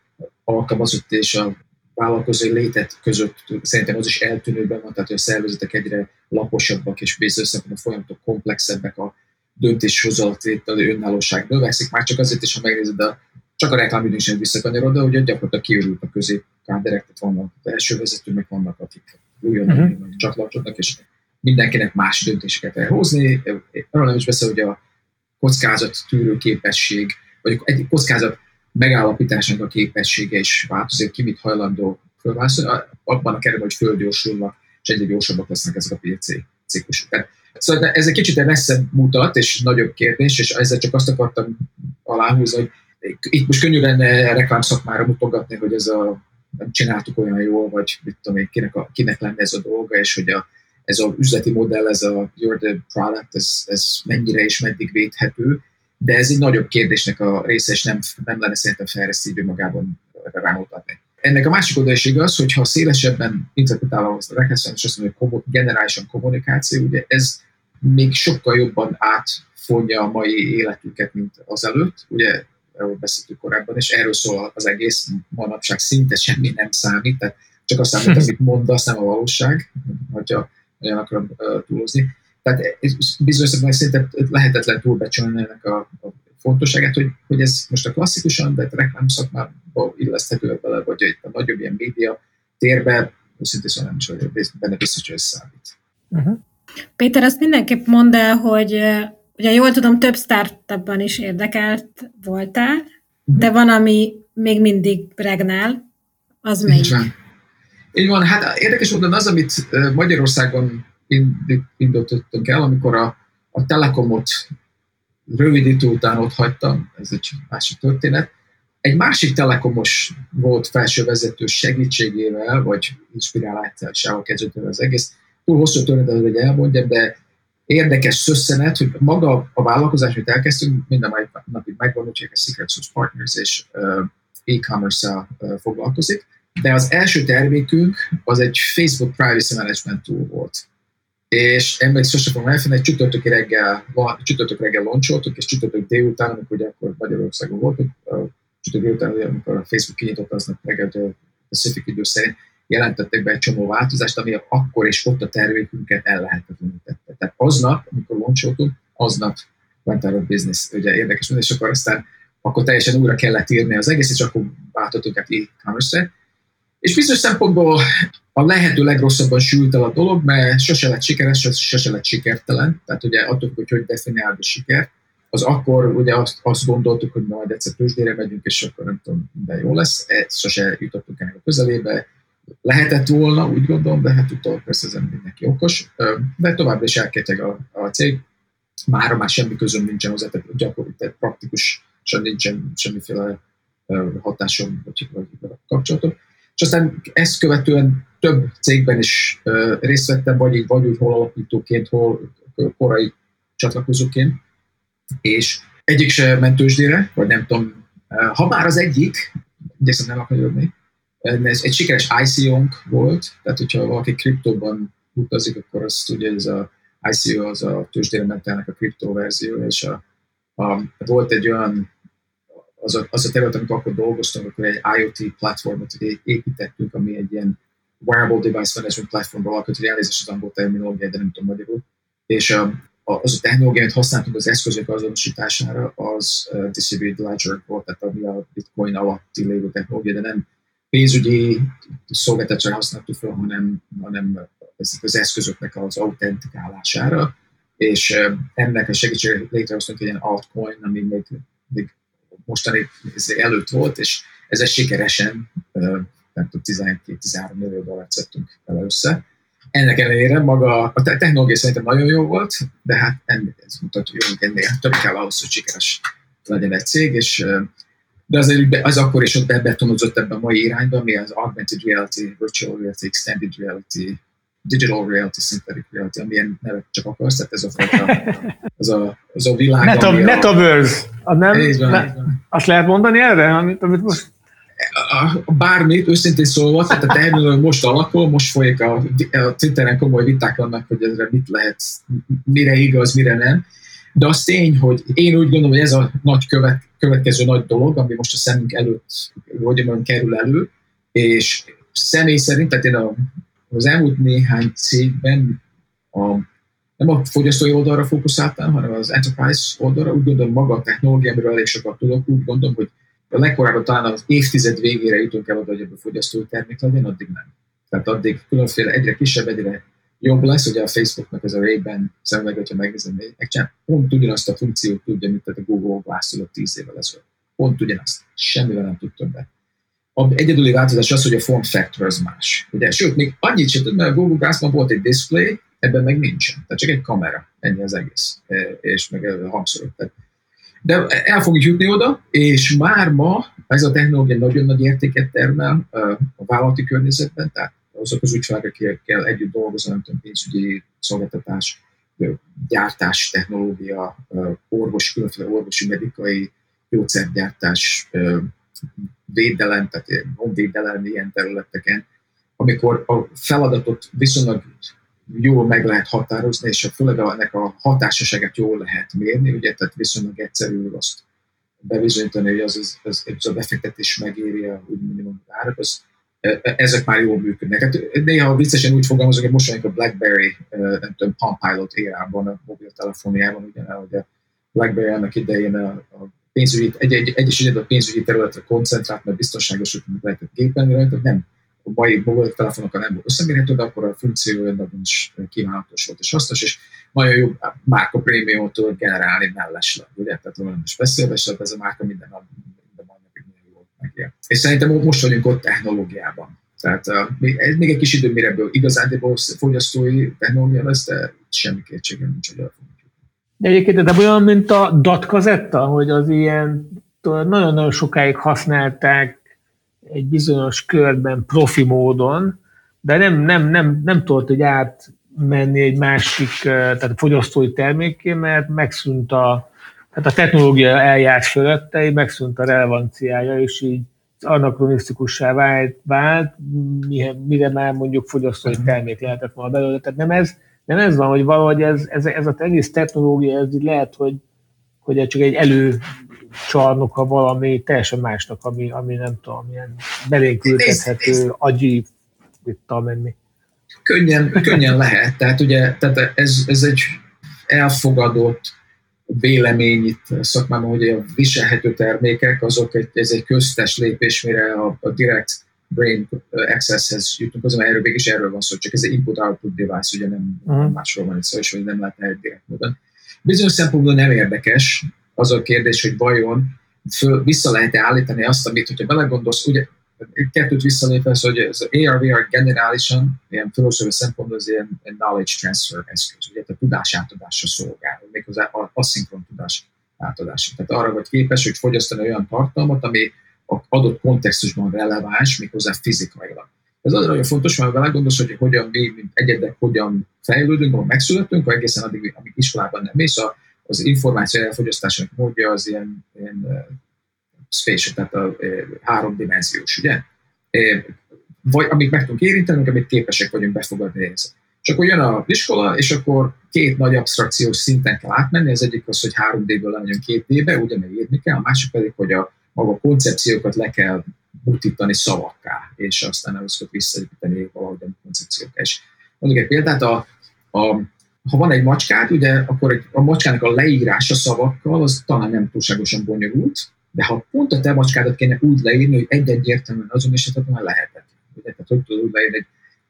alkalmazott és a vállalkozói létet között szerintem az is eltűnőben van, tehát hogy a szervezetek egyre laposabbak és bizonyos a folyamatok komplexebbek, a döntéshozatvételi önállóság növekszik, már csak azért is, ha megnézed, a, csak a reklámidőn is visszakanyarod, de hogy gyakorlatilag kiürült a középkáderek, tehát vannak az első vezetők, vannak, akik újonnan uh-huh. csatlakoznak, és mindenkinek más döntéseket kell hozni. Arról nem is beszél, hogy a kockázat tűrő képesség, vagy egy kockázat megállapításnak a képessége is változik, ki mit hajlandó fölválaszolni, abban a keretben, hogy földgyorsulnak, és egyre gyorsabbak lesznek ezek a PC ciklusok. Szóval ez egy kicsit messze mutat, és nagyobb kérdés, és ezzel csak azt akartam aláhúzni, hogy itt most könnyű lenne reklámszakmára mutogatni, hogy ez a nem csináltuk olyan jól, vagy mit tudom én, kinek, a, kinek lenne ez a dolga, és hogy a, ez az üzleti modell, ez a You're the product, ez, ez mennyire és meddig védhető, de ez egy nagyobb kérdésnek a része, és nem, nem lenne szerintem fejlesztő magában rámutatni. Ennek a másik oldal is igaz, hogy ha szélesebben interpretálva a rekesztben, és azt mondja, hogy generálisan kommunikáció, ugye ez még sokkal jobban átfonja a mai életünket, mint az előtt. Ugye erről beszéltük korábban, és erről szól az egész manapság, szinte semmi nem számít, tehát csak azt számít, amit mondasz, nem a valóság, hogyha olyan akarom túlozni. Tehát bizonyos szempontból szinte lehetetlen túlbecsülni ennek a, a fontosságát, hogy, hogy ez most a klasszikusan, de a reklám szakmába illeszthető bele, vagy egy a nagyobb ilyen média térbe, szintén szóval nem is vagyok benne biztos, hogy ez számít. Uh-huh. Péter, azt mindenképp mondd el, hogy ugye jól tudom, több startupban is érdekelt voltál, uh-huh. de van, ami még mindig regnál, az melyik? Így van. Így van, hát érdekes módon az, amit Magyarországon indítottunk el, amikor a, a Telekomot rövid idő után ott hagytam, ez egy másik történet. Egy másik telekomos volt felső vezető segítségével, vagy inspirálásával kezdődött az egész. Túl hosszú történet, hogy elmondjam, de érdekes szösszenet, hogy maga a vállalkozás, amit elkezdtünk, minden napig megvan, hogy a Secret Source Partners és uh, e-commerce-sal uh. De az első termékünk az egy Facebook Privacy Management Tool volt és emlék sose fogom elfelejteni, egy csütörtök reggel, csütörtök reggel loncsoltuk, és csütörtök délután, amikor ugye akkor Magyarországon voltunk, csütörtök délután, amikor a Facebook kinyitott aznap reggel a Pacific idő szerint, jelentettek be egy csomó változást, ami akkor és ott a termékünket ellehetetlenítette. Tehát aznap, amikor loncsoltunk, aznap went out of business, ugye érdekes, és akkor aztán akkor teljesen újra kellett írni az egész, és akkor váltottuk át e-commerce-re. És bizonyos szempontból a lehető legrosszabban sült el a dolog, mert sose lett sikeres, sose lett sikertelen. Tehát ugye attól, hogy hogy definiálod a sikert, az akkor ugye azt, azt gondoltuk, hogy majd egyszer tőzsdére megyünk, és akkor nem tudom, minden jó lesz. Ezt sose jutottunk ennek a közelébe. Lehetett volna, úgy gondolom, de hát utólag persze ezen mindenki okos. De továbbra is elkezdtek a, a cég. Mára már semmi közöm nincsen hozzá, tehát gyakorlatilag praktikusan nincsen semmiféle hatásom vagy, vagy kapcsolatom. És aztán ezt követően több cégben is részt vettem, vagy így, vagy úgy hol alapítóként, hol korai csatlakozóként, és egyik se ment tőzsdére, vagy nem tudom, ha már az egyik, igyekszem nem akarni, ez egy sikeres ICO-nk volt, tehát hogyha valaki kriptóban utazik, akkor azt ugye ez a ICO az a tőzsdére mentelnek a kriptoverzió, és a, a, volt egy olyan az a, az a terület, amikor akkor dolgoztunk, akkor egy IoT platformot építettünk, ami egy ilyen wearable device management platformból alkot, hogy elnézést az angol terminológia, de nem tudom magyarul. És a, az a technológia, amit használtunk az eszközök azonosítására, az uh, distributed ledger volt, tehát ami a bitcoin alatti lévő technológia, de nem pénzügyi szolgáltatásra használtuk fel, hanem, hanem az eszközöknek az autentikálására, és ennek a segítségére létrehoztunk egy ilyen altcoin, ami még, még mostani előtt volt, és ez sikeresen, nem tudom, 12-13 millió dollárt szedtünk vele össze. Ennek ellenére maga a technológia szerintem nagyon jó volt, de hát ennél, ez mutatja, hogy ennél több kell ahhoz, hogy sikeres legyen egy cég, és de azért az akkor is ott bebetonozott ebben a mai irányba, ami az augmented reality, virtual reality, extended reality, digital reality, synthetic reality, amilyen nevet csak akarsz, tehát ez a fajta, az a, az a világ, Meta, ami Metaverse, a, nem, van, azt lehet mondani erre, amit, amit most bármit, őszintén szólva, tehát a terminal most alakul, most folyik a, a Twitteren komoly viták vannak, hogy ezre mit lehet, mire igaz, mire nem. De az tény, hogy én úgy gondolom, hogy ez a nagy követ, következő nagy dolog, ami most a szemünk előtt, hogy mondjam, kerül elő, és személy szerint, tehát én a, az elmúlt néhány cégben a, nem a fogyasztói oldalra fókuszáltam, hanem az enterprise oldalra, úgy gondolom maga a technológia, amiről elég sokat tudok, úgy gondolom, hogy a legkorábban talán az évtized végére jutunk el oda, hogy ebből fogyasztói termék legyen, addig nem. Tehát addig különféle egyre kisebb, egyre jobb lesz, ugye a Facebooknak ez a Ray-Ban szemüveg, hogyha megnézem, megcsinál, pont ugyanazt a funkciót tudja, mint a Google Glass tudott 10 évvel ezelőtt. Pont ugyanazt. Semmivel nem tud többet. A egyedüli változás az, hogy a form factor az más. Ugye, sőt, még annyit sem tud, mert a Google Glass-ban volt egy display, ebben meg nincsen. Tehát csak egy kamera, ennyi az egész. E, és meg a hangszorok. De el fogjuk jutni oda, és már ma ez a technológia nagyon nagy értéket termel a vállalati környezetben, tehát azok az ügyfelek, akikkel együtt dolgozom, nem tudom, pénzügyi szolgáltatás, gyártás, technológia, orvos, különféle orvosi, medikai, gyógyszergyártás, védelem, tehát honvédelem ilyen területeken, amikor a feladatot viszonylag jól meg lehet határozni, és főleg ennek a hatásosságát jól lehet mérni, ugye, tehát viszonylag egyszerű azt bebizonyítani, hogy az, az, az, az a befektetés megéri a úgy minimum árat, az, e, e, ezek már jól működnek. Hát néha viccesen úgy fogalmazok, hogy most a BlackBerry, e, nem tudom, Palm Pilot érában, a mobiltelefonjában, ugye, hogy a BlackBerry annak idején a, a pénzügyi, egy, egy, egyes a pénzügyi területre koncentrált, mert biztonságos, hogy lehetett gépen rajta, nem a mai mobiltelefonokkal nem volt összemérhető, de akkor a funkció nagyon is kívánatos volt és hasznos, és nagyon jó márka prémiumot tud generálni mellesleg, ugye? Tehát olyan is beszélve, és ez a márka minden nap, minden nap nagyon jól megél. És szerintem most vagyunk ott technológiában. Tehát uh, még, egy kis idő, mire ebből igazán fogyasztói technológia lesz, de semmi kétségem nincs, hogy de egyébként de olyan, mint a datkazetta, hogy az ilyen nagyon-nagyon sokáig használták egy bizonyos körben profi módon, de nem, nem, nem, nem tudott egy átmenni egy másik, tehát fogyasztói terméké, mert megszűnt a, tehát a technológia eljárt fölötte, megszűnt a relevanciája, és így anakronisztikussá vált, vált mire, már mondjuk fogyasztói termék lehetett volna belőle. Tehát nem ez, nem ez van, hogy valahogy ez, ez, ez az egész technológia, ez így lehet, hogy, hogy csak egy elő csarnoka valami teljesen másnak, ami, ami nem tudom, ilyen belénk ültethető, agyi, mit tudom menni. Könnyen, könnyen lehet, tehát ugye tehát ez, ez egy elfogadott vélemény itt szakmában, hogy a viselhető termékek, azok egy, ez egy köztes lépés, mire a, a direct brain accesshez jutunk, azon erről is erről van szó, csak ez egy input-output device, ugye nem uh-huh. másról van szó, és hogy nem lehet egy direkt módon. Bizonyos szempontból nem érdekes, az a kérdés, hogy vajon föl, vissza lehet-e állítani azt, amit, hogyha belegondolsz, ugye kettőt visszalépve, hogy az AR-VR generálisan, ilyen filozófiai szempontból az ilyen, knowledge transfer eszköz, ugye, tehát tudás átadásra szolgál, méghozzá aszinkron tudás átadásra. Tehát arra vagy képes, hogy fogyasztani olyan tartalmat, ami a adott kontextusban releváns, méghozzá fizikailag. Ez az nagyon fontos, mert belegondolsz, hogy hogyan mi, mint egyedek, hogyan fejlődünk, ahol megszületünk, vagy egészen addig, amíg iskolában nem mész, a az információ elfogyasztásának módja az ilyen, ilyen uh, spatial, tehát a, uh, háromdimenziós, ugye? Uh, vagy amit meg tudunk érinteni, amit képesek vagyunk befogadni. Ez. És akkor jön a iskola, és akkor két nagy abstrakciós szinten kell átmenni, az egyik az, hogy 3D-ből lemegyünk 2D-be, ugye meg írni kell, a másik pedig, hogy a maga koncepciókat le kell butítani szavakká, és aztán azokat visszaépíteni valahogy a koncepciókká. És mondjuk egy példát, a, a, ha van egy macskád, ugye, akkor egy, a macskának a leírása szavakkal, az talán nem túlságosan bonyolult, de ha pont a te macskádat kéne úgy leírni, hogy egy-egy értelműen azon esetben lehetetlen. Ugye? Tehát hogy tudod úgy leírni,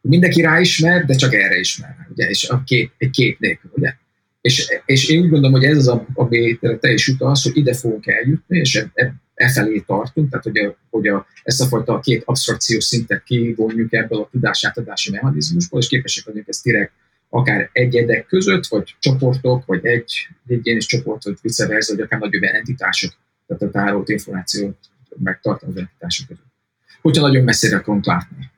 hogy mindenki ráismer, de csak erre ismer, ugye? és a kép, egy kép nélkül. Ugye? És, és én úgy gondolom, hogy ez az, ami te is utalsz, hogy ide fogunk eljutni, és e, e, e felé tartunk, tehát hogy, a, hogy a, ezt a fajta két abstrakciós szintet kivonjuk ebből a tudásátadási mechanizmusból, és képesek vagyunk ezt direkt akár egyedek között, vagy csoportok, vagy egy egyénis csoport, vagy vice versa, vagy akár nagyobb entitások, tehát a tárolt információt megtartani az entitások között. Hogyha nagyon messzire akarunk látni.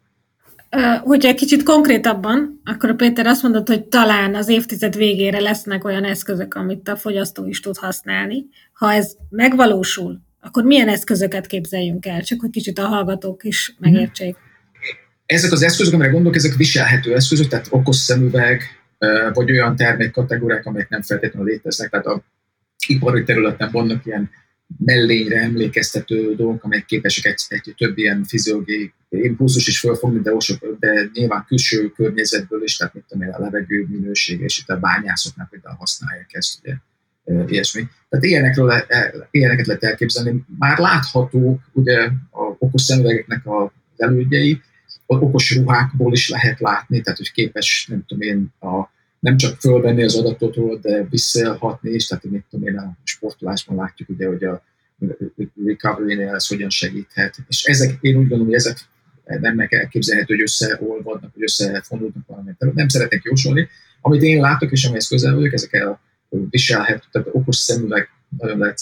Hogyha egy kicsit konkrétabban, akkor Péter azt mondott, hogy talán az évtized végére lesznek olyan eszközök, amit a fogyasztó is tud használni. Ha ez megvalósul, akkor milyen eszközöket képzeljünk el? Csak hogy kicsit a hallgatók is megértsék. Ezek az eszközök, amire gondolok, ezek viselhető eszközök, tehát okos szemüveg, vagy olyan termékkategóriák, amelyek nem feltétlenül léteznek. Tehát a ipari területen vannak ilyen mellényre emlékeztető dolgok, amelyek képesek egy, egy több ilyen fiziológiai impulzus is felfogni, de, sok, de nyilván külső környezetből is, tehát mit tudom én, a levegő minőség, és itt a bányászoknak például használják ezt, ugye, ilyesmi. Tehát ilyenekről ilyeneket lehet elképzelni. Már láthatók ugye a okos szemüvegeknek az elődjei, okos ruhákból is lehet látni, tehát hogy képes, nem tudom én, a nem csak fölvenni az adatot de visszahatni is, tehát mit tudom én, a sportolásban látjuk ugye, hogy a recovery-nél ez hogyan segíthet. És ezek, én úgy gondolom, hogy ezek nem meg elképzelhető, hogy összeolvadnak, hogy összefonódnak valamit. Nem szeretnék jósolni. Amit én látok, és amihez közel vagyok, ezek a viselhető, tehát okos szemüveg nagyon a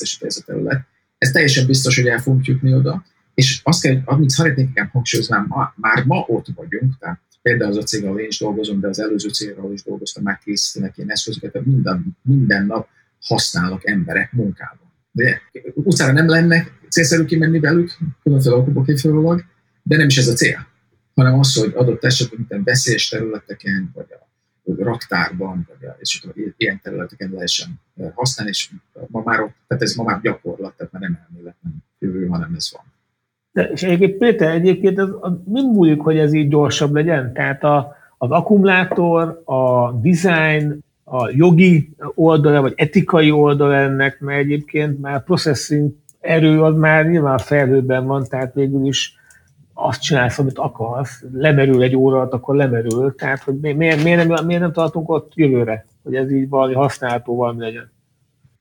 terület. Ez teljesen biztos, hogy el fogunk jutni oda. És azt kell, amit szeretnék nekem hangsúlyozni, már, már ma ott vagyunk, tehát például az a cég, ahol én is dolgozom, de az előző cég, ahol is dolgoztam, már készítenek ilyen eszközöket, minden, minden nap használnak emberek munkában. De utcára nem lenne célszerű kimenni velük, különféle okokból kifolyólag, de nem is ez a cél, hanem az, hogy adott esetben veszélyes területeken, vagy a raktárban, vagy és ilyen területeken lehessen használni, és ma már, tehát ez ma már gyakorlat, tehát már nem elmélet, nem jövő, hanem ez van. De, és egyébként Péter, egyébként ez, az, mind múlik, hogy ez így gyorsabb legyen? Tehát a, az akkumulátor, a design, a jogi oldala, vagy etikai oldala ennek, mert egyébként már processing erő az már nyilván felhőben van, tehát végül is azt csinálsz, amit akarsz, lemerül egy óra akkor lemerül, tehát hogy miért, miért, nem, miért nem tartunk ott jövőre, hogy ez így valami használható valami legyen?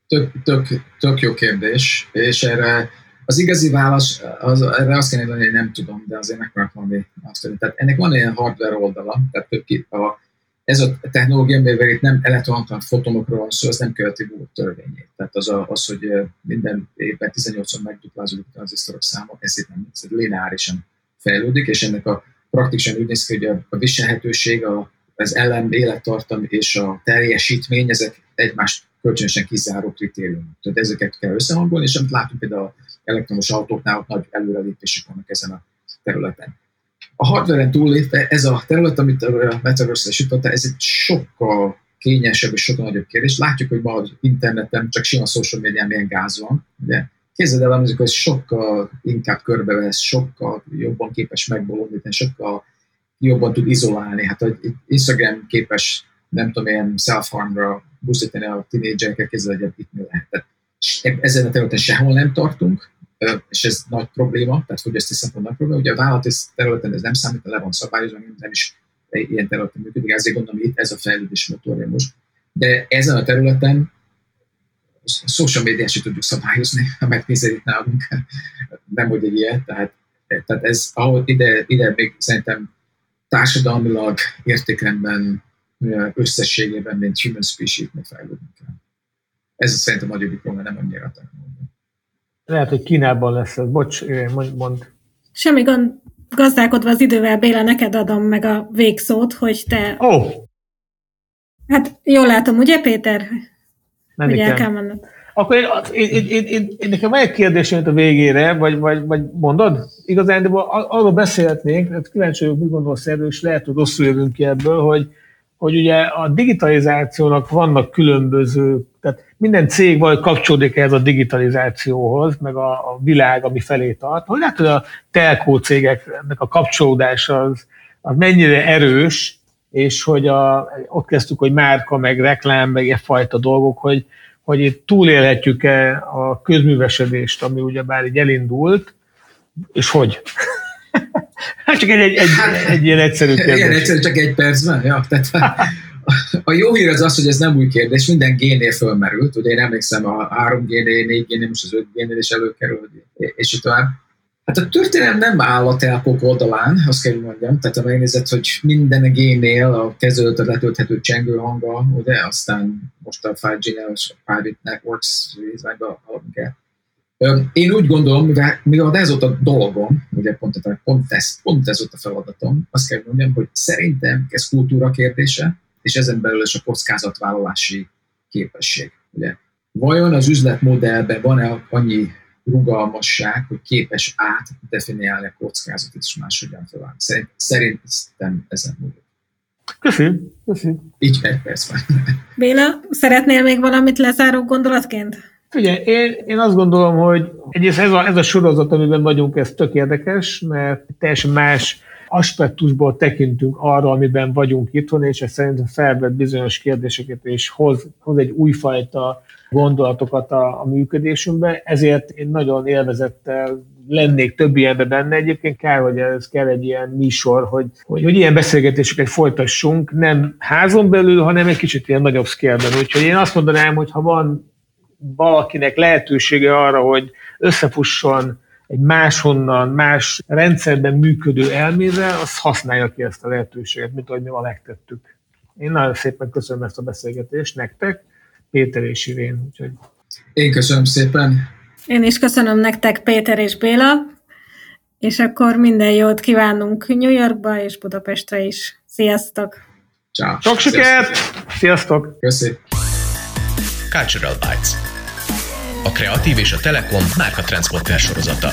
Tök, tök, tök jó kérdés, és erre az igazi válasz, az, erre azt kéne hogy nem tudom, de azért megpróbálok valami azt mondani. Tehát ennek van ilyen hardware oldala, tehát több a, ez a technológia, mivel itt nem elektronokról, fotonokról van szó, az nem követi Moore törvényét. Tehát az, a, az, hogy minden évben 18-on megduplázódik az tranzisztorok száma, ez itt nem ez lineárisan fejlődik, és ennek a praktikusan úgy néz ki, hogy a, a viselhetőség, a, az ellen élettartam és a teljesítmény, ezek egymást kölcsönösen kizáró kritériumok. Tehát ezeket kell összehangolni, és amit látunk például elektromos autóknál, ott nagy előrelépések vannak ezen a területen. A hardware-en túllépve ez a terület, amit a Metaverse sütötte, ez egy sokkal kényesebb és sokkal nagyobb kérdés. Látjuk, hogy ma az interneten csak sima social médián milyen gáz van. Ugye? Képzeld el, hogy ez sokkal inkább körbevesz, sokkal jobban képes megbolondítani, sokkal jobban tud izolálni. Hát hogy Instagram képes, nem tudom, ilyen self-harmra buzdítani a tínédzsereket, képzeld, hogy itt mi lehet. Tehát ezen a területen sehol nem tartunk, és ez nagy probléma, tehát fogyasztó szempontból nagy probléma. Ugye a vállalati területen ez nem számít, le van szabályozva, nem is ilyen területen működik, ezért gondolom, hogy itt ez a fejlődés motorja most. De ezen a területen social médiát sem tudjuk szabályozni, ha megnézed itt nálunk, nem hogy egy ilyet, tehát, tehát ez, ahol ide, ide még szerintem társadalmilag, értékrendben, összességében, mint human species még fejlődni kell. Ez szerintem a nagyobbik probléma, nem annyira a technológia. Lehet, hogy Kínában lesz ez. Bocs, mond. mond. Semmi gond. Gazdálkodva az idővel, Béla, neked adom meg a végszót, hogy te... Ó! Oh. Hát jól látom, ugye, Péter? Nem hogy el kell mondani. Akkor én, én, én, én, én, nekem van egy kérdésem a végére, vagy, vagy, vagy mondod? Igazán, de arról beszélhetnénk, hát kíváncsi vagyok, mit gondolsz erről, és lehet, hogy rosszul jövünk ki ebből, hogy hogy ugye a digitalizációnak vannak különböző, tehát minden cég vagy kapcsolódik ehhez a digitalizációhoz, meg a, a világ, ami felé tart. Hogy látod a telkó cégeknek a kapcsolódása az, az mennyire erős, és hogy a, ott kezdtük, hogy márka, meg reklám, meg ilyen fajta dolgok, hogy, hogy itt túlélhetjük-e a közművesedést, ami ugyebár így elindult, és hogy? hát csak egy, egy, egy, egy ilyen egyszerű kérdés. Ilyen egyszerű, csak egy percben? Ja, tehát a jó hír az az, hogy ez nem új kérdés, minden génél fölmerült, ugye én emlékszem a 3G-nél, 4G-nél, most az 5G-nél is előkerül, és így tovább. Hát a történelem nem áll a telkok oldalán, azt kell, mondjam. Tehát ha megnézed, hogy minden génél a kezelőtől letölthető csengő hanga, ugye, aztán most a 5G-nél a Private Networks, meg a, a én úgy gondolom, mivel, mivel ez ott a dolgom, ugye pont, pont, ez, pont ez ott a feladatom, azt kell mondjam, hogy szerintem ez kultúra kérdése, és ezen belül is a kockázatvállalási képesség. Ugye. Vajon az üzletmodellben van-e annyi rugalmasság, hogy képes átdefiniálni a kockázatot, és máshogyan felállni. Szerint, szerintem ezen múlik. Köszönöm. Köszönöm. Így egy percben. Béla, szeretnél még valamit lezáró gondolatként? Ugye, én, én azt gondolom, hogy egyrészt ez a, ez a sorozat, amiben vagyunk, ez tök érdekes, mert teljesen más aspektusból tekintünk arra, amiben vagyunk itthon, és ez szerintem felvet bizonyos kérdéseket, és hoz, hoz egy újfajta gondolatokat a, a működésünkbe, ezért én nagyon élvezettel lennék több ilyenbe benne. Egyébként kár, hogy ez kell egy ilyen műsor, hogy, hogy, hogy ilyen beszélgetéseket folytassunk, nem házon belül, hanem egy kicsit ilyen nagyobb szkélben. Úgyhogy én azt mondanám, hogy ha van valakinek lehetősége arra, hogy összefusson egy máshonnan, más rendszerben működő elmével, az használja ki ezt a lehetőséget, mint ahogy mi ma megtettük. Én nagyon szépen köszönöm ezt a beszélgetést nektek, Péter és Irén. Úgyhogy... Én köszönöm szépen. Én is köszönöm nektek, Péter és Béla, és akkor minden jót kívánunk New Yorkba és Budapestre is. Sziasztok! Ciao. Sok sikert! Sziasztok! Köszönöm. Cultural Bites. A Kreatív és a Telekom márka transporter sorozata.